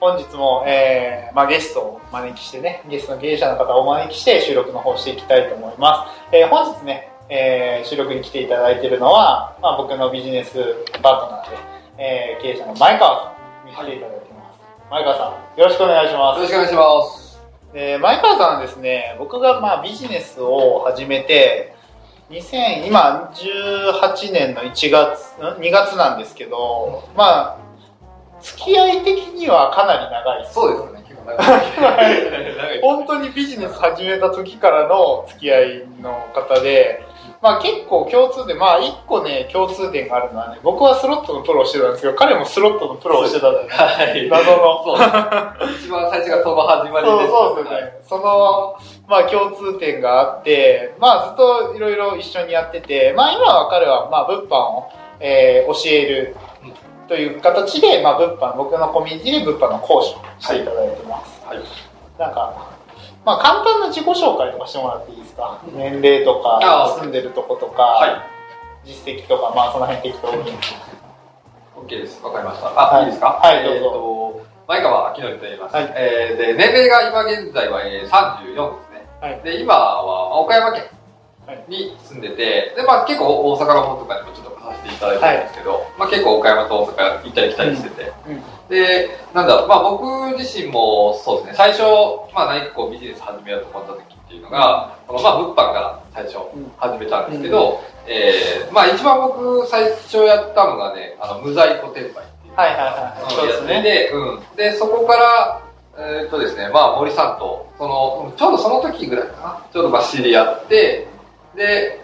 本日も、えーまあ、ゲストをお招きしてね、ゲストの経営者の方をお招きして収録の方していきたいと思います。えー本日ね、えー収録に来ていただいているのは、まあ、僕のビジネスパートナーで、えー経営者の前川さんに来ていただいています。前川さん、よろしくお願いします。よろしくお願いします。えー前川さんはですね、僕がまあビジネスを始めて、2000今18年の1月、ん2月なんですけど、まあ、付き合い的にはかなり長い。そうですね、結構長い。本当にビジネス始めた時からの付き合いの方で、まあ結構共通点、まあ一個ね、共通点があるのはね、僕はスロットのプロをしてたんですけど、彼もスロットのプロをしてたんだよね。はい。謎の。そう。一番最初がその始まりそうです。そうですよね。その、まあ共通点があって、まあずっといろいろ一緒にやってて、まあ今は彼はまあ物販を、えー教えるという形で、まあ物販、僕のコミュニティで物販の講師をしていただいてます。はい。なんか、まあ簡単な自己紹介とかしてもらっていいですか？年齢とかあ、住んでるとことか、は実績とか、まあその辺適当に。い。OK です。わかりました。あ、はいいいですか？はいどうぞえっと、前川明則と言います。はいえーで、年齢が今現在はえー34ですね。はい。で、今は岡山県に住んでて、で、まあ結構大阪の方とかにもちょっと来させていただいてるんですけど、まあ結構岡山と大阪行ったり来たりしてて、うんで、なんだろう、まあ僕自身もそうですね、最初、まあ何かこうビジネス始めようと思った時っていうのが、このまあ物販から最初うん始めたんですけど、えーまあ一番僕最初やったのがね、あの無在庫転売っていう。はいはいはい。そうですね。で、うん。で、そこから、えーっとですね、まあ森さんと、その、ちょうどその時ぐらいかな、ちょうどまあ知り合って、で、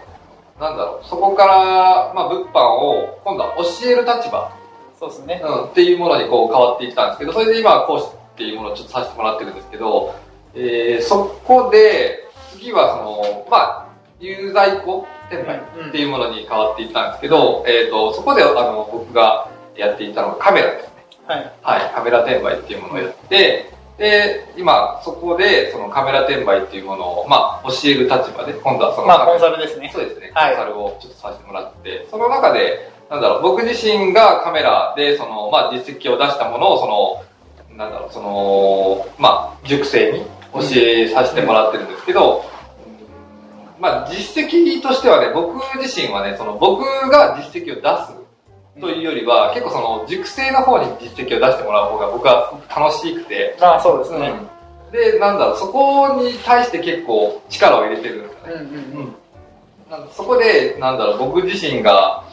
なんだろう、そこから、まあ物販を今度は教える立場、そうですね。うん、っていうものにこう変わっていったんですけど、それで今は講師っていうものをちょっとさせてもらってるんですけど、えー、そこで、次はその、まあ、有在庫転売っていうものに変わっていったんですけど、えっ、と、そこであの僕がやっていたのがカメラですね。はい。はい、カメラ転売っていうものをやって、で、今、そこで、そのカメラ転売っていうものを、まあ、教える立場で、今度はその、まあコンサルですね。そうですね、はいコンサルをちょっとさせてもらって、その中で、なんだろう、僕自身がカメラで、その、まあ、実績を出したものを、その、なんだろう、その、まあ、塾生に教えさせてもらってるんですけど、まあ、実績としてはね、僕自身はね、その、僕が実績を出すというよりは、結構その、塾生の方に実績を出してもらう方が僕は楽しくて、まあそうですね。で、なんだろう、そこに対して結構力を入れてるんですよね。うんうんうん。なんかそこで、なんだろう、僕自身が、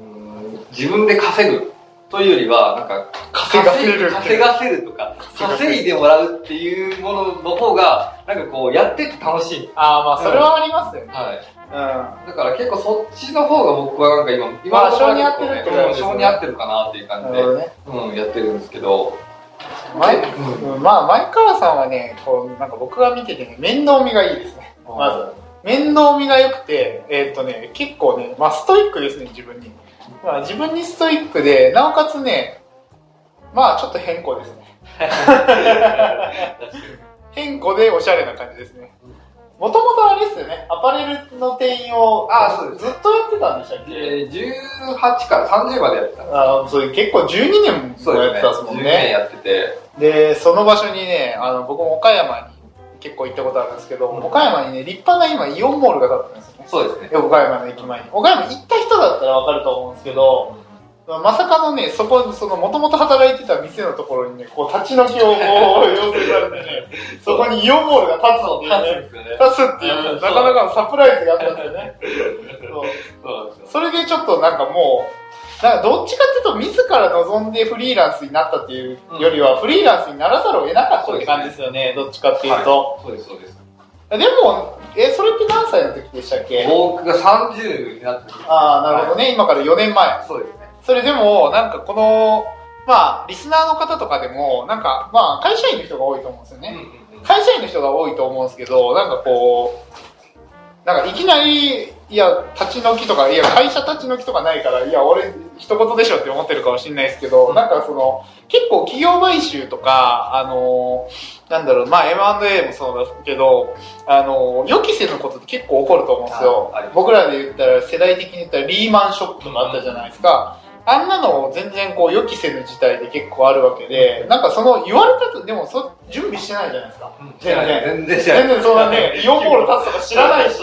うん自分で稼ぐというよりは、なんか、稼がせる。稼がせるとか、稼いでもらうっていうものの方が、なんかこう、やってて楽しい。ああ、まあそれはありますよね。はい。うん。だから結構そっちの方が僕はなんか今、今まあ性に合ってるってこ性に合ってるかなっていう感じで、ね。うん、やってるんですけど、前、うんうんまあ前川さんはね、こう、なんか僕が見ててね、面倒見がいいですね。まず。面倒見が良くて、えーっとね、結構ね、まあストイックですね、自分に。まあ自分にストイックで、なおかつね、まあちょっと変更ですね。変更でおしゃれな感じですね。もともとあれですよね、アパレルの店員をあそうですずっとやってたんでしたっけ、えー、18から30までやってたあそれ結構12年もやってたんですもん10年ね。やってて、で、その場所にね、あの僕も岡山に結構行ったことあるんですけど、うん岡山にね、立派な今イオンモールが建ってるんですよね。そうですね。岡山の駅前に。岡山行った人だったらわかると思うんですけど、まさかのね、そこ、その、もともと働いてた店のところにね、こう、立ち退きをこう要請されてね、そこにイオンモールが立つのでね。立つっていう、なかなかのサプライズがあったんですよね。そう。それでちょっとなんかもう、なんかどっちかっていうと自ら望んでフリーランスになったっていうよりは、フリーランスにならざるを得なかったって感じですよね、どっちかっていうと。そうです、そうです。でも、え、それって何歳の時でしたっけ？僕が30になった時ああ、なるほどね、今から4年前。そうですね。それでも、なんかこの、まあ、リスナーの方とかでも、なんか、まあ、会社員の人が多いと思うんですよね。会社員の人が多いと思うんですけど、なんかこう、なんかいきなり、いや、立ち退きとか、いや、会社立ち退きとかないから、いや、俺、一言でしょって思ってるかもしれないですけど、なんかその、結構企業買収とか、あのなんだろう、まあ M&A もそうだけど、あの予期せぬことって結構起こると思うんですよ。僕らで言ったら、世代的に言ったらリーマンショックとかあったじゃないですか。あんなの全然こう予期せぬ事態で結構あるわけで、なんかその言われたと、でもそ準備してないじゃないですか。全然。全然全然そんなね、イオンボール立つとか知らないし。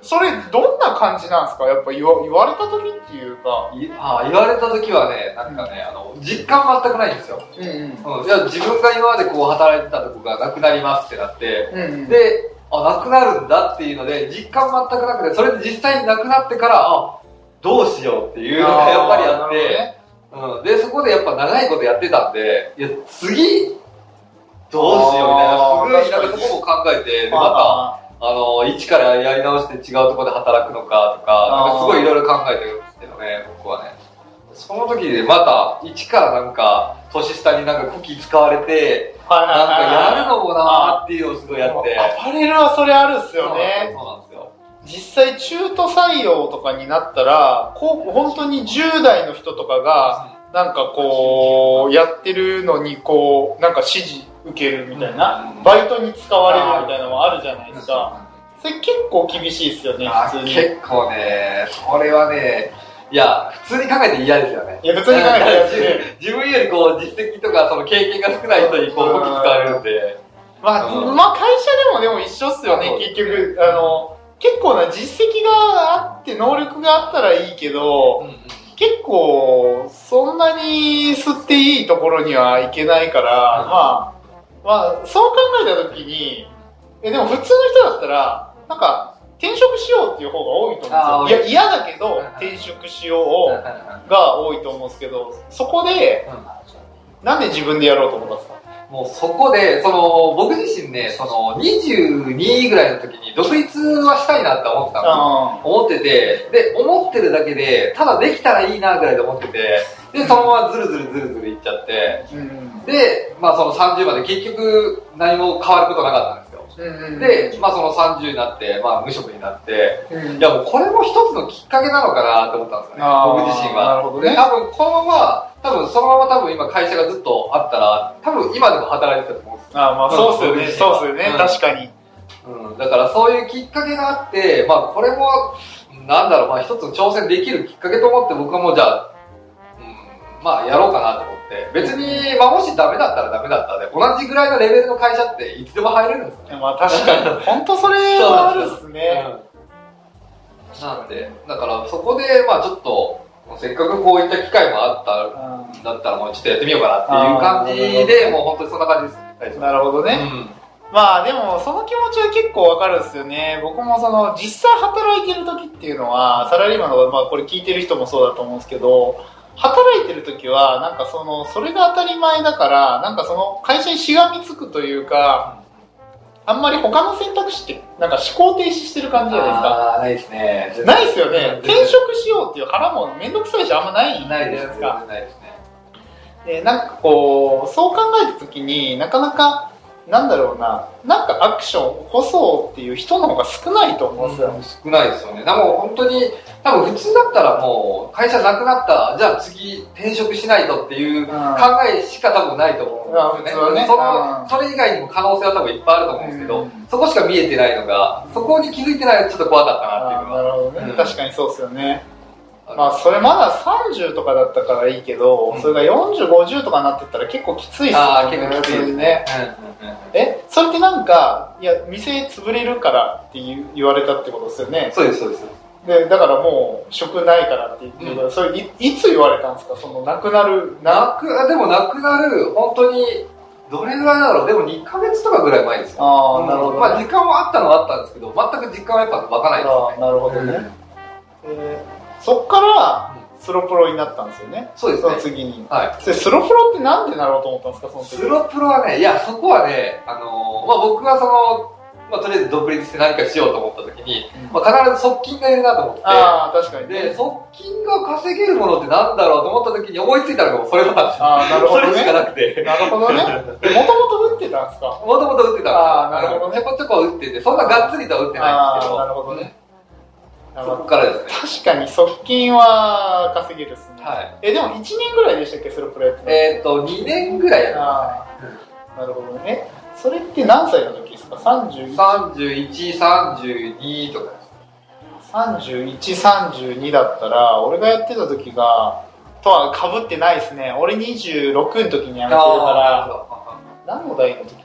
それどんな感じなんですか？やっぱ言わ言われた時っていうか。あ言われた時はね、なんかね、あの、実感全くないんですよ。うんうん。うん、いや自分が今までこう働いてたとこがなくなりますってなって、うんうん、で、あ、なくなるんだっていうので、実感全くなくて、それで実際になくなってから、あ、どうしようっていうのがやっぱりあって、ね、うん、で、そこでやっぱ長いことやってたんで、いや、次、どうしようみたいな、すごいなんかそこも考えて、で、また、あの、一からやり直して違うところで働くのかとか、なんかすごいいろいろ考えてるんですけどね、僕はね。その時でまた、一からなんか、年下になんかクッキー使われて、なんかやるのもなーっていうのをすごいやって。アパレルはそれあるっすよね。そう実際中途採用とかになったら、こう本当に10代の人とかが、なんかこう、やってるのにこう、なんか指示受けるみたいな、バイトに使われるみたいなのもあるじゃないですか。それ結構厳しいですよね、普通に。結構ね、それはね、いや、普通に考えて嫌ですよね。いや、普通に考えて嫌ですね。自分よりこう、実績とか、その経験が少ない人にこう、武器使われるんで。まあ、まあ、会社でもでも一緒っすよね、結局。あの、結構な実績があって能力があったらいいけど、うんうん、結構そんなに吸っていいところにはいけないから、うん、まあ、まあ、そう考えた時に、え、でも普通の人だったら、なんか、転職しようっていう方が多いと思うんですよ。いや、嫌だけど、転職しようが多いと思うんですけど、そこで、なんで自分でやろうと思ったんですか？もうそこで、その、僕自身ね、その、22ぐらいの時に独立はしたいなって思ってたの。思ってて、で、思ってるだけで、ただできたらいいなぐらいで思ってて、で、そのままずるずるずるずるいっちゃって、うん、で、まあその30まで結局何も変わることなかったんですで、まあその30になって、まあ無職になって、うん、いやもうこれも一つのきっかけなのかなって思ったんですよね、僕自身は。なるほどね。多分このまま、多分そのまま多分今会社がずっとあったら、多分今でも働いてたと思うんですよ。あまあそうっすよね、そうっすよね、確かに。うん、だからそういうきっかけがあって、まあこれも、なんだろう、まあ一つの挑戦できるきっかけと思って僕はもうじゃあ、うん、まあやろうかなと思って。って別に、まあ、もしダメだったらダメだったで同じぐらいのレベルの会社っていつでも入れるんですよね。まあ確かに。本当それはあるっすね。なんでだからそこでまあちょっとせっかくこういった機会もあっただったらもうちょっとやってみようかなっていう感じでもう本当にそんな感じです。なるほどね、うん。まあでもその気持ちは結構わかるんですよね。僕もその実際働いてる時っていうのはサラリーマンのまあこれ聞いてる人もそうだと思うんですけど、働いてる時は、なんかその、それが当たり前だから、なんかその会社にしがみつくというか、あんまり他の選択肢って、なんか思考停止してる感じじゃないですか。ないですね。ないですよね。転職しようっていう腹もめんどくさいしあんまないじゃないですか。ないですね。で、なんかこう、そう考えた時になかなか、なんだろうな、なんかアクションを起こそうっていう人の方が少ないと思うんですよ。うん、少ないですよね。でも本当に、多分普通だったらもう会社なくなったら、じゃあ次転職しないとっていう考えしか多分ないと思うんですよね。ねそのそれ以外にも可能性は多分いっぱいあると思うんですけど、うん、そこしか見えてないのが、そこに気づいてないのがちょっと怖かったなっていうのは。なるほどね、うん、確かにそうですよね。まあそれまだ30とかだったからいいけど、うん、それが40、50とかになってったら結構きついっすよね。ああ、結構きついですね。え、それってなんか、いや、店潰れるからって言われたってことですよね。そうです、そうです。で、だからもう、職ないからって言って、うん、それい、いつ言われたんですか？その、なくなる。なく、でもなくなる、本当に、どれぐらいだろう？でも2ヶ月とかぐらい前ですよ。ああ、なるほど、ね、まあ時間はあったのはあったんですけど、全く実感はやっぱ湧かないですね。なるほどね。うん、えーそっからスロプロになったんですよね。そうですね。その次に。はい。スロプロってなんでなろうと思ったんですか、その時。スロプロはね、いや、そこはね、あのー、まあ僕はその、まあ、とりあえず独立して何かしようと思った時に、うんまあ、必ず側近がいるなと思って、ああ、確かにね。で、側近が稼げるものってなんだろうと思った時に思いついたのがそれだったんですよ。ああ、なるほどそれしかね。なくて。なるほどね。もともと打ってたんですか？もともと打ってたんですよ。あーなるほどねちょこちょこ打ってて、そんながっつりとは打ってないんですけど。あーなるほどねそこからですね。確かに側近は稼げるっすね。はい。え、でも1年ぐらいでしたっけ、それプロやってえっ、と、2年ぐらいああ、なるほどね。それって何歳の時ですか ?31、す。31、32とかです。31、32だったら、俺がやってた時が、とは被ってないですね。俺26の時に辞めてるから、何の代の時？だ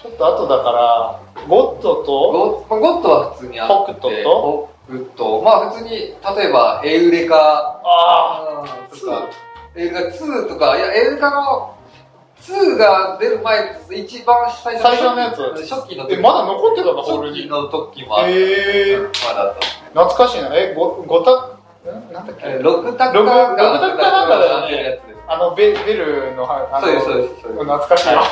ちょっと後だから、ゴッドと、ゴッゴッドは普通にあって北斗と？北斗。まあ普通に例えばエウレカ。あとかエウレカ2とか。いやエウレカの2が出る前一番最初最初のやつ？あ、初期の時。え、まだ残ってたの？ホールに。初期の時もあって、へえうんまだあった。懐かしいな。え、ご、ごた、ん？なんだっけ？えロクタクロクがロクタクかなんかるやつあの、ベベルの、はあのそうですそうですそうです懐かしいわ。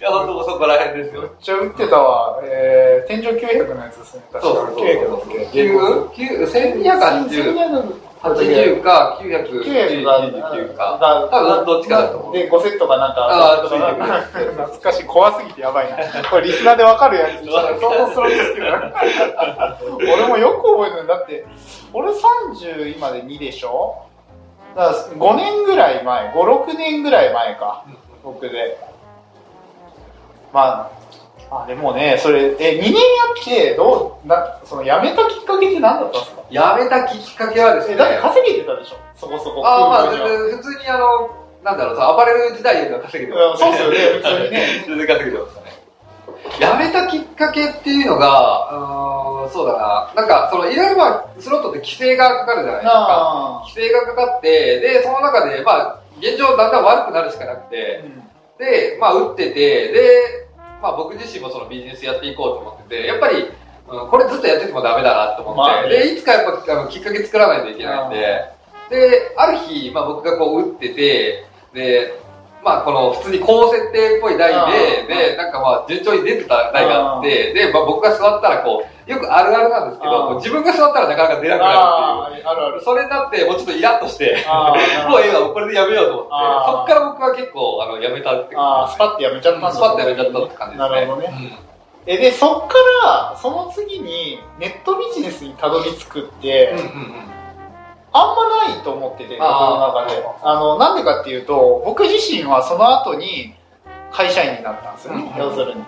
いや本当そこら辺ですよめっちゃ売ってたわ。えー、天井900のやつですね。確かそうそうそう900だっけ？9 1280 80か900が999か多分どっちかだと思うで、5セットがなんか、懐かしい。怖すぎてやばいな。これリスナーでわかるやつ。相当するんですけど。俺もよく覚えてる。だって、俺30今で2でしょ？だから5年ぐらい前、5、6年ぐらい前か。僕で。まあ、あでもね、それ、え、2年やって、どう、な、その辞めたきっかけって何だったんですか？やめたきっかけはですえ、ねだって稼げてたでしょ？そこそこ。ああまあ普通にあのなんだろうさアパレル時代よりは稼げてうんそうっすよね普通にね 全然稼げてましたねやめたきっかけっていうのがうーんそうだな。なんかそのいろいろまあスロットって規制がかかるじゃないですか。あ規制がかかってでその中でまあ現状だんだん悪くなるしかなくーて。うん。でまあ打っててでまあ僕自身もそのビジネスやっていこうと思っててやっぱりうんこれずっとやっててもダメだなと思って、まあね。でいつかやっぱあのきっかけ作らないといけないんで、である日、まあ、僕がこう打っててでまあこの普通に高設定っぽい台でうんでなんかまあ順調に出てた台があってで、まあ、僕が座ったらこうよくあるあるなんですけど自分が座ったらなかなか出なくなるあるるっていう。それになってもうちょっとイラッとしてもうええわこれでやめようと思ってそっから僕は結構あのやめたってあースパッてやめちゃったんだ。スパッとやめちゃったって感じですね。なるほどね。えでそっからその次にネットビジネスにたどり着くって、うんうんうんうんあんまないと思ってて僕の中で。あのなんでかっていうと僕自身はその後に会社員になったんですよね、うん要するに。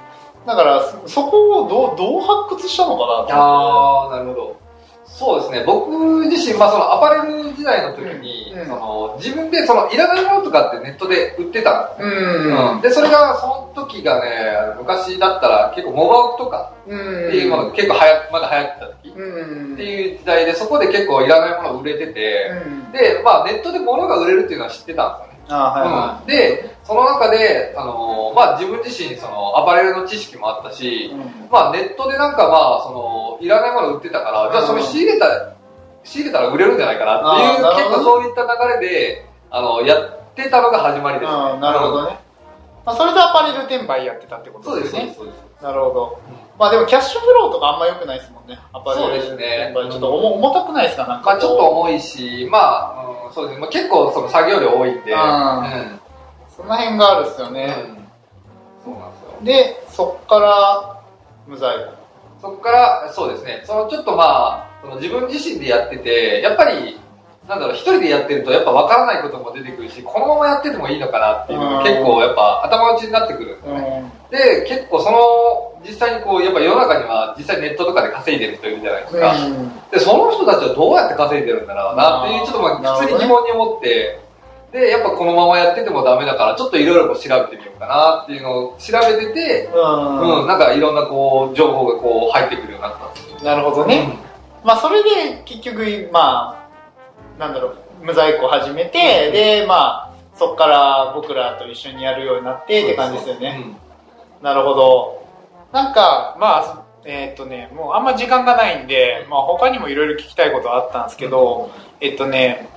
だからそそこをどうどう発掘したのかなと思って。ああなるほど。そうですね。僕自身、まあ、そのアパレル時代の時に、うん。うん。その自分でそのいらないものとかってネットで売ってたんですうん。よ、うん。でそれがその時がね昔だったら結構モバウとかうん。っていうものが結構はやまだ流行ってた時。うん。っていう時代でそこで結構いらないもの売れてて、うん。で、まあ、ネットで物が売れるっていうのは知ってたんですよね。あーはい。はうん。でその中で、あのーまあ、自分自身そのアパレルの知識もあったしい、うん。まあ、ネットでなんかまあそのいらないもの売ってたから、じゃあそれ仕入れたら仕入れたら売れるんじゃないかなっていう結構そういった流れであのやってたのが始まりですね、うんなるほどね、まあ、それでアパレル転売やってたってことですすね。そうですそうですなるほど、まあでもキャッシュフローとかあんま良くないですもんね。アパレル転売。ちょっと重重たくないですかなんか。まあちょっと重いしまあ、うん、そうですね、まあ、結構その作業量多いんで。うんうん。その辺があるっすよね、うん。そうなんですよ。でそっから無罪そこからそうですね。そのちょっとまあその自分自身でやっててやっぱりなんだろう一人でやってるとやっぱ分からないことも出てくるしこのままやっててもいいのかなっていうのが結構やっぱ頭打ちになってくるんですよねで結構その実際にこうやっぱ世の中には実際ネットとかで稼いでる人いるじゃないですか、でその人たちはどうやって稼いでるんだろうなっていうちょっとまあ普通に疑問に思ってでやっぱこのままやっててもダメだからちょっといろいろ調べてみようかなっていうのを調べてて、うん。うん、なんかいろんなこう情報がこう入ってくるようになったんですよ。なるほどね、まあそれで結局まあなんだろう無在庫始めて、でまあそっから僕らと一緒にやるようになってって感じですよね、なるほど。なんかまあえっとねもうあんま時間がないんで、まあ、他にもいろいろ聞きたいことはあったんですけど、えっとね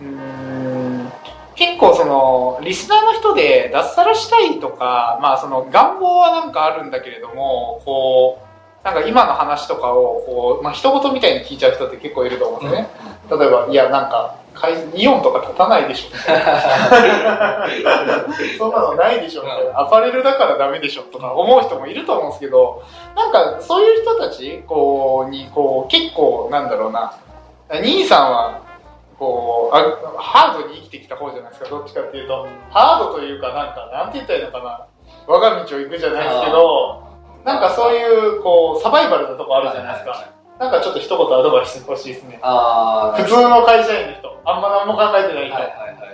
うーん結結構そのリスナーの人で脱サラしたいとか、まあ、その願望はなんかあるんだけれどもこうなんか今の話とかをこう、まあ一言みたいに聞いちゃう人って結構いると思うんでね、例えばいやなんかイオンとか立たないでしょそんなのないでしょみたいな。アパレルだからダメでしょとか思う人もいると思うんですけどなんかそういう人たちこうにこう結構なんだろうな。兄さんはこうあハードに生きてきた方じゃないですかどっちかっていうと。ハードというかなんかなんて言ったらいいのかな。我が道を行くじゃないですけどなんかそういうこうサバイバルなとこあるじゃないですか、なんかちょっと一言アドバイスしてほしいですね。普通の会社員の人。あんま何も考えてない人、はいはいはいはい、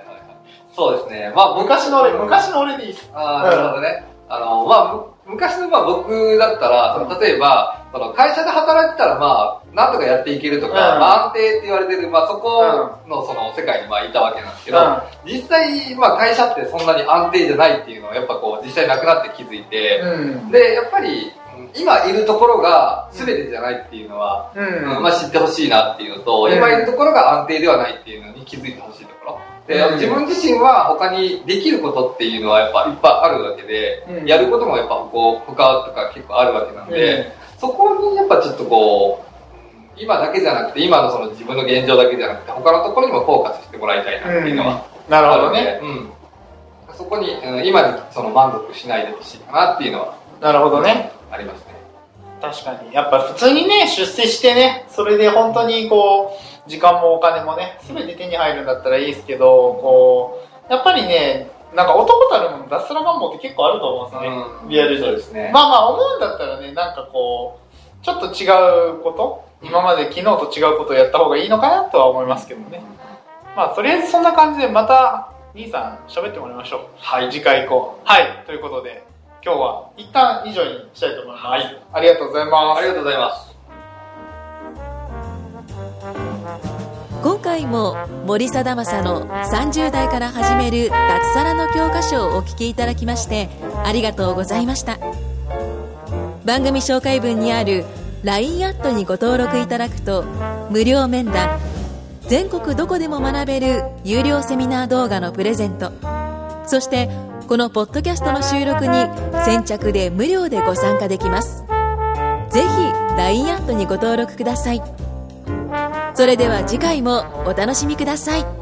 そうですね。まあ昔の俺昔の俺でいいです。ああなるほどね、あのまあ昔のまあ僕だったら、例えば、その会社で働いてたらまあ、なんとかやっていけるとか、まあ、安定って言われてる、まあそこのその世界にまあいたわけなんですけど、実際まあ会社ってそんなに安定じゃないっていうのはやっぱこう実際なくなって気づいて、で、やっぱり今いるところが全てじゃないっていうのは、うん。まあ知ってほしいなっていうのと、今いるところが安定ではないっていうのに気づいてほしいところ。で、自分自身は他にできることっていうのはやっぱいっぱいあるわけで、やることもやっぱこう他とか結構あるわけなんで、そこにやっぱちょっとこう、今だけじゃなくて、今のその自分の現状だけじゃなくて、他のところにもフォーカスしてもらいたいなっていうのは、なるほどね。うん。そこに、今にその満足しないでほしいかなっていうのは、なるほどね。ありますね。確かに。やっぱ普通にね、出世してね、それで本当にこう、時間もお金もね、すべて手に入るんだったらいいですけど、こう、やっぱりね、なんか男たるもの脱サラ願望って結構あると思うんですね。うん、リアルそうですね。まあまあ思うんだったらね、なんかこう、ちょっと違うこと、今まで昨日と違うことをやった方がいいのかなとは思いますけどね。まあとりあえずそんな感じでまた、兄さん喋ってもらいましょう。はい。次回以降。はい。ということで、今日は一旦以上にしたいと思います。はい。ありがとうございます。ありがとうございます。今回も森貞正の30代から始める脱サラの教科書をお聞きいただきましてありがとうございました。番組紹介文にある LINE アットにご登録いただくと無料面談全国どこでも学べる有料セミナー動画のプレゼントそしてこのポッドキャストの収録に先着で無料でご参加できます。ぜひ LINE アットにご登録ください。それでは次回もお楽しみください。